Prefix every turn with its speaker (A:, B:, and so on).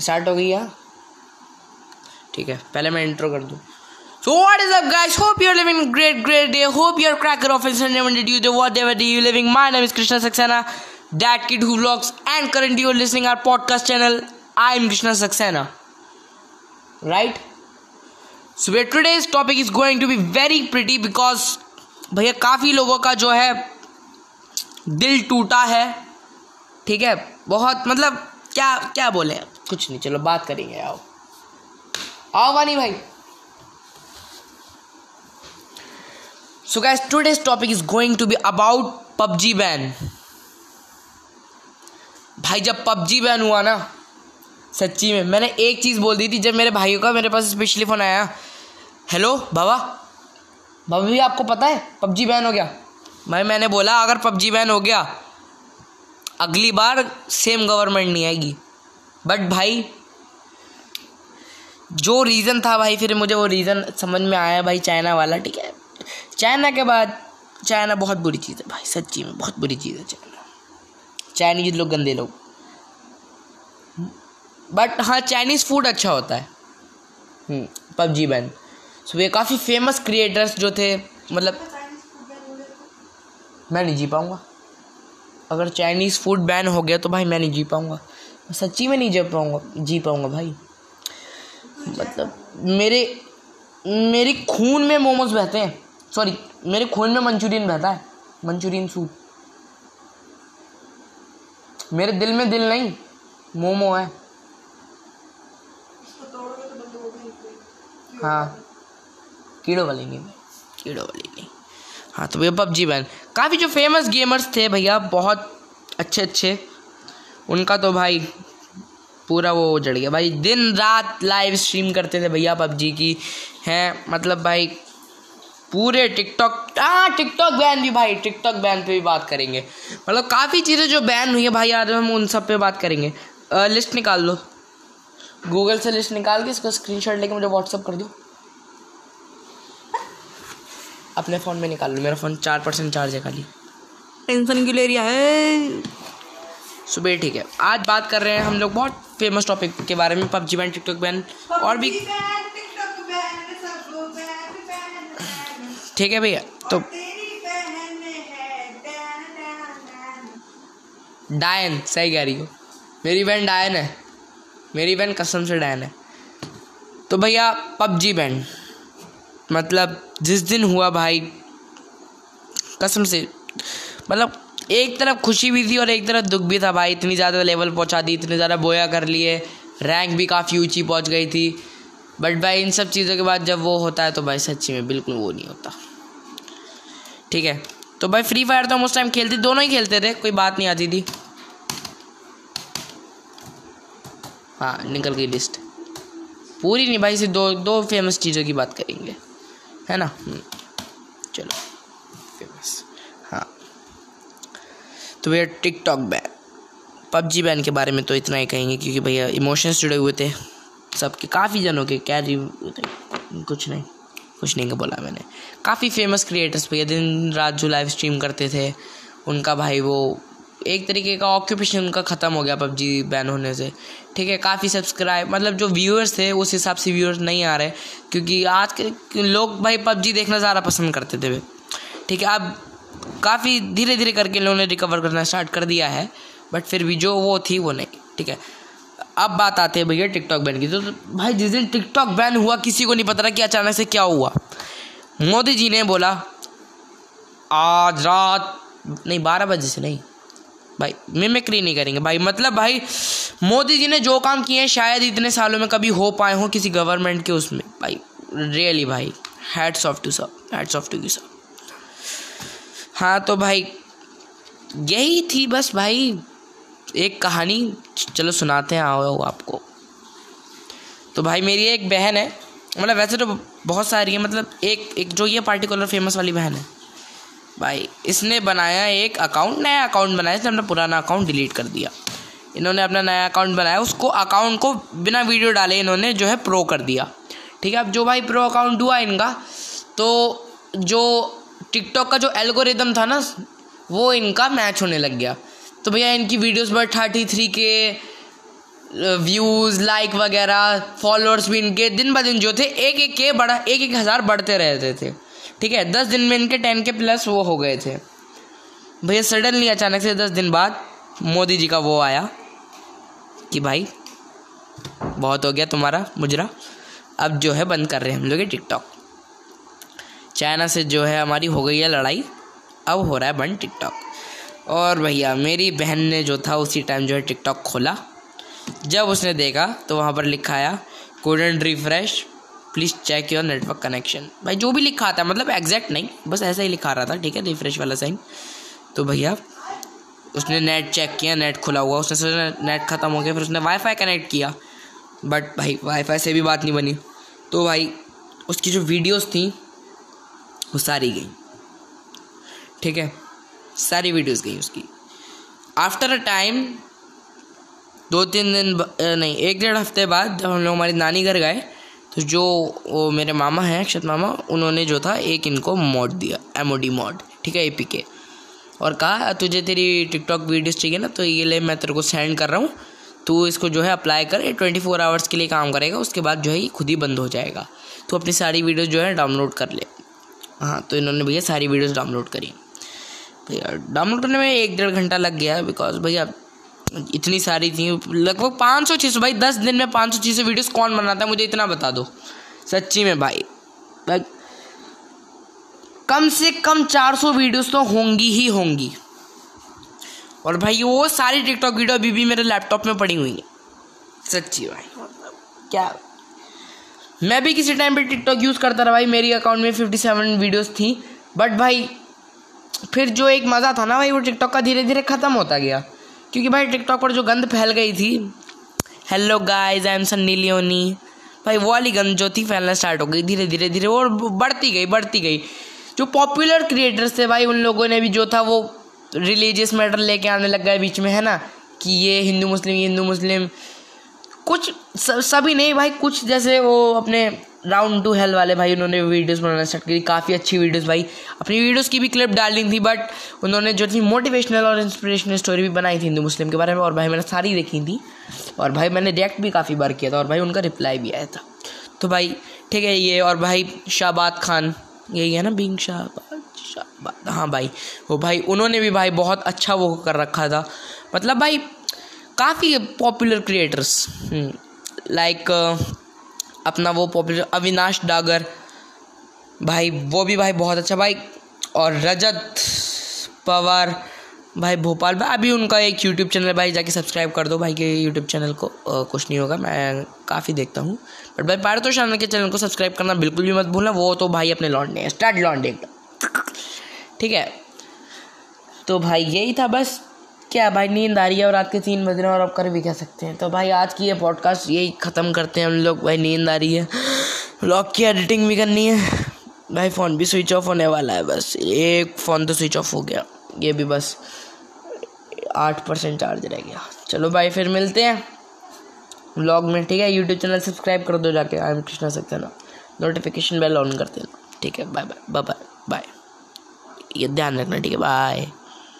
A: Start हो गई है ठीक है पहले मैं इंट्रो कर दूँ So what is up guys? Hope you're living great great day. Hope you're cracker off and Sunday Monday Tuesday whatever day you're living. My name is Krishna Saxena, that kid who vlogs and currently you're listening our podcast channel. I am Krishna Saxena. Right? So today's topic is going to be very pretty because भैया काफ़ी लोगों का जो है दिल टूटा है ठीक है बहुत मतलब क्या क्या बोले? कुछ नहीं, चलो बात करेंगे, आओ। आओ वानी भाई। So guys today's topic is going to be about PUBG ban भाई, जब पबजी बैन हुआ ना, सच्ची में, मैंने एक चीज़ बोल दी थी, जब मेरे भाइयों का, मेरे पास स्पेशली फ़ोन आया। हेलो बाबा? बाबा, भी आपको पता है, पबजी बैन हो गया? भाई, मैंने बोला, अगर पबजी बैन हो गया अगली बार सेम गवर्नमेंट नहीं आएगी। बट भाई जो रीज़न था भाई फिर मुझे वो रीज़न समझ में आया भाई चाइना वाला ठीक है? चाइना के बाद चाइना बहुत बुरी चीज़ है भाई सच्ची में बहुत बुरी चीज़ है चाइना। चाइनीज़ लोग गंदे लोग। बट हाँ चाइनीज़ फ़ूड अच्छा होता है। PUBG ban. सो ये काफ़ी फ़ेमस क्रिएटर्स जो थे मतलब मैं नहीं जी पाऊँगा। अगर चाइनीज़ फ़ूड बैन हो गया तो भाई मैं नहीं जी पाऊँगा। सच्ची में नहीं जी पाऊँगा जी पाऊँगा भाई। मतलब मेरे मेरे खून में मोमोज बहते हैं। सॉरी मेरे खून में मंचूरियन बहता है मंचूरियन सूप मेरे दिल में दिल नहीं मोमो है। हाँ कीड़ो वाली नहीं कीड़ो वाली नहीं। हाँ तो भैया पबजी बैन काफ़ी जो फ़ेमस गेमर्स थे भैया बहुत अच्छे अच्छे। उनका तो भाई पूरा वो जड़ गया। भाई दिन रात लाइव स्ट्रीम करते थे भैया पबजी की। हैं मतलब भाई पूरे टिकटॉक हाँ टिकटॉक बैन भी भाई टिकटॉक बैन पे भी बात करेंगे। मतलब काफ़ी चीज़ें जो बैन हुई है भाई आज हम उन सब पे बात करेंगे। आ, लिस्ट निकाल लो। गूगल से लिस्ट निकाल के इसको स्क्रीनशॉट लेके मुझे व्हाट्सअप कर दो। अपने फ़ोन में निकाल लो मेरा फ़ोन चार परसेंट चार्ज है खाली। टेंशन क्यों ले रही है? सुबह ठीक है। आज बात कर रहे हैं हम लोग बहुत फ़ेमस टॉपिक के बारे में पबजी बैन टिकटॉक बैन और भी ठीक है भैया तो डायन सही कह रही हो। मेरी बहन डायन है। मेरी बहन कसम से डायन है। तो भैया पबजी बैंड मतलब जिस दिन हुआ भाई, कसम से मतलब एक तरफ़ खुशी भी थी और एक तरफ़ दुख भी था भाई। इतनी ज़्यादा लेवल पहुँचा दी, इतनी ज़्यादा बोया कर लिए रैंक भी काफ़ी ऊँची पहुँच गई थी। बट भाई, इन सब चीज़ों के बाद जब वो होता है तो भाई सच्ची में बिल्कुल वो नहीं होता। ठीक है? तो भाई फ्री फायर तो हम उस टाइम खेलते, दोनों ही खेलते थे, कोई बात नहीं आती थी। हाँ निकल गई लिस्ट पूरी नहीं, भाई से दो दो फ़ेमस चीज़ों की बात करेंगे। है ना? हम्म, चलो फ़ेमस हाँ। तो भैया टिकटॉक बैन। पबजी बैन के बारे में तो इतना ही कहेंगे क्योंकि भैया इमोशंस जुड़े हुए थे सबके। काफ़ी जनों के क्या रिव्यू कुछ नहीं कुछ नहीं बोला मैंने। काफ़ी फ़ेमस क्रिएटर्स भैया दिन रात जो लाइव स्ट्रीम करते थे उनका भाई वो एक तरीके का ऑक्यूपेशन उनका ख़त्म हो गया पबजी बैन होने से। ठीक है काफ़ी सब्सक्राइब मतलब जो व्यूअर्स थे उस हिसाब से व्यूअर्स नहीं आ रहे क्योंकि आज के लोग भाई पबजी देखना ज़्यादा पसंद करते थे। ठीक है अब काफ़ी धीरे धीरे करके लोगों ने रिकवर करना स्टार्ट कर दिया है बट फिर भी जो वो थी वो नहीं। ठीक है अब बात आती है भैया टिकटॉक बैन की। तो, भाई जिस दिन टिकटॉक बैन हुआ किसी को नहीं पता था कि अचानक से क्या हुआ। मोदी जी ने बोला आज रात नहीं बारह बजे से नहीं भाई मिमिक्री नहीं करेंगे। भाई मतलब भाई, मोदी जी ने जो काम किए हैं, शायद इतने सालों में कभी हो पाए हों किसी गवर्नमेंट के उसमें। भाई रियली भाई हैड्स ऑफ़ टू सब हैड्स ऑफ़ टू यू सब हाँ तो भाई, यही थी बस भाई, एक कहानी। चलो सुनाते हैं, आओ आपको। तो भाई, मेरी एक बहन है मतलब वैसे तो बहुत सारी है मतलब एक एक जो ये पार्टिकुलर फ़ेमस वाली बहन है। भाई, इसने बनाया एक अकाउंट नया अकाउंट बनाया, इसने अपना पुराना अकाउंट डिलीट कर दिया। इन्होंने अपना नया अकाउंट बनाया, उसको अकाउंट को बिना वीडियो डाले इन्होंने जो है प्रो कर दिया। ठीक है, अब जो भाई प्रो अकाउंट हुआ इनका तो जो टिकटॉक का जो एल्गोरिदम था ना, वो इनका मैच होने लग गया। तो भैया, इनकी वीडियोस पर थर्टी थ्री के व्यूज़ लाइक वगैरह फॉलोअर्स भी इनके दिन ब दिन जो थे, एक एक के बड़ा एक एक हज़ार बढ़ते रहते थे। ठीक है, दस दिन में इनके टेन के प्लस वो हो गए थे। भैया सडनली अचानक से दस दिन बाद मोदी जी का वो आया कि भाई, बहुत हो गया तुम्हारा मुजरा, अब जो है बंद कर रहे हैं हम लोग ये टिकटॉक चाइना से जो है हमारी हो गई है लड़ाई, अब हो रहा है बंद टिकटॉक और भैया, मेरी बहन ने जो था उसी टाइम जो है टिकटॉक खोला। जब उसने देखा तो वहाँ पर लिखा आया couldn't refresh please check your network connection भाई, जो भी लिखा था मतलब एग्जैक्ट नहीं, बस ऐसा ही लिखा रहा था, ठीक है रिफ्रेश वाला साइन तो भैया, उसने नेट चेक किया नेट खुला हुआ, उसने सोचा नेट ख़त्म हो गया, फिर उसने वाईफाई कनेक्ट किया. बट भाई वाईफाई से भी बात नहीं बनी. तो भाई, उसकी जो वीडियोस थी, वो सारी गई. ठीक है? सारी वीडियोस गई उसकी. आफ्टर अ टाइम दो तीन दिन नहीं, एक डेढ़ हफ़्ते बाद जब हम लोग हमारी नानी घर गए तो जो, वो मेरे मामा हैं, अक्षत मामा, उन्होंने जो था, एक इनको मॉड दिया एम ओ डी मॉड, ठीक है ए पी के और कहा, तुझे तेरी टिकटॉक वीडियोस चाहिए ना तो ये ले, मैं तेरे को सेंड कर रहा हूँ। तू इसको जो है अप्लाई कर ट्वेंटी फोर आवर्स के लिए काम करेगा, उसके बाद जो है, ये खुद ही बंद हो जाएगा। तो अपनी सारी वीडियोस जो है डाउनलोड कर ले। हाँ तो इन्होंने भैया, सारी वीडियोस डाउनलोड करी। भैया डाउनलोड करने में एक डेढ़ घंटा लग गया बिकॉज़ भैया इतनी सारी थी। लगभग पाँच सौ छः सौ, भाई दस दिन में पाँच सौ छः सौ वीडियोज़ कौन बनाता है मुझे इतना बता दो। सच्ची में भाई। कम से कम चार सौ वीडियोज़ तो होंगी ही होंगी। और भाई, वो सारी टिकटॉक वीडियो अभी भी मेरे लैपटॉप में पड़ी हुई है। सच्ची भाई। क्या? मैं भी किसी टाइम पे टिकटॉक यूज़ करता रहा भाई। मेरी अकाउंट में फिफ्टी सेवन वीडियोज़ थी। बट भाई, फिर जो एक मज़ा था ना भाई, वो टिकटॉक का धीरे धीरे ख़त्म होता गया। क्योंकि भाई टिकटॉक पर जो गंद फैल गई थी। Hello guys I am Sunny Leone भाई वो वाली गंद जो थी फैलना स्टार्ट हो गई धीरे धीरे धीरे, और बढ़ती गई बढ़ती गई। जो पॉपुलर क्रिएटर्स थे भाई, उन लोगों ने भी जो था वो रिलीजियस मैटर लेके आने लग गए बीच में, है ना? कि ये हिंदू मुस्लिम हिंदू मुस्लिम। कुछ सभी नहीं भाई, कुछ जैसे वो अपने राउंड टू हेल वाले भाई उन्होंने वीडियोस बनाना स्टार्ट करी। काफ़ी अच्छी वीडियोस भाई। अपनी वीडियोस की भी क्लिप डालनी थी बट उन्होंने जो थी मोटिवेशनल और इंस्पिरेशनल स्टोरी भी बनाई थी हिंदू मुस्लिम के बारे में, और भाई मैंने सारी देखी थी। और भाई मैंने रिएक्ट भी काफ़ी बार किया था, और भाई उनका रिप्लाई भी आया था। तो भाई, ठीक है ये, और भाई शाहबाद खान, यही है ना बिंग शाहबाद शाहबाद। हाँ भाई, वो भाई, उन्होंने भी भाई बहुत अच्छा वो कर रखा था। मतलब भाई, काफ़ी पॉपुलर क्रिएटर्स लाइक अपना वो पॉपुलर अविनाश डागर। भाई वो भी भाई बहुत अच्छा भाई। और रजत पवार भाई भोपाल में अभी उनका एक यूट्यूब चैनल भाई जाके सब्सक्राइब कर दो भाई के यूट्यूब चैनल को। आ, कुछ नहीं होगा मैं काफ़ी देखता हूँ। बट भाई पार तो के चैनल को सब्सक्राइब करना बिल्कुल भी मत भूलना वो तो भाई अपने लॉन्डे स्टार्ट लॉन्डे ठीक है। तो भाई यही था बस। क्या भाई नींद आ रही है और रात के तीन बज रहे हैं और अब कर भी कह सकते हैं? तो भाई आज की ये पॉडकास्ट यही ख़त्म करते हैं हम लोग। भाई नींद आ रही है। ब्लॉग की एडिटिंग भी करनी है। भाई फ़ोन भी स्विच ऑफ़ होने वाला है बस। एक फ़ोन तो स्विच ऑफ़ हो गया। ये भी बस आठ परसेंट चार्ज रह गया। चलो भाई फिर मिलते हैं ब्लॉग में, ठीक है? यूट्यूब चैनल सब्सक्राइब कर दो जाके। आई एम कृष्णा ना नोटिफिकेशन बेल ऑन कर देना। ठीक है? बाय बाय बाय बाय ये ध्यान रखना, ठीक है? बाय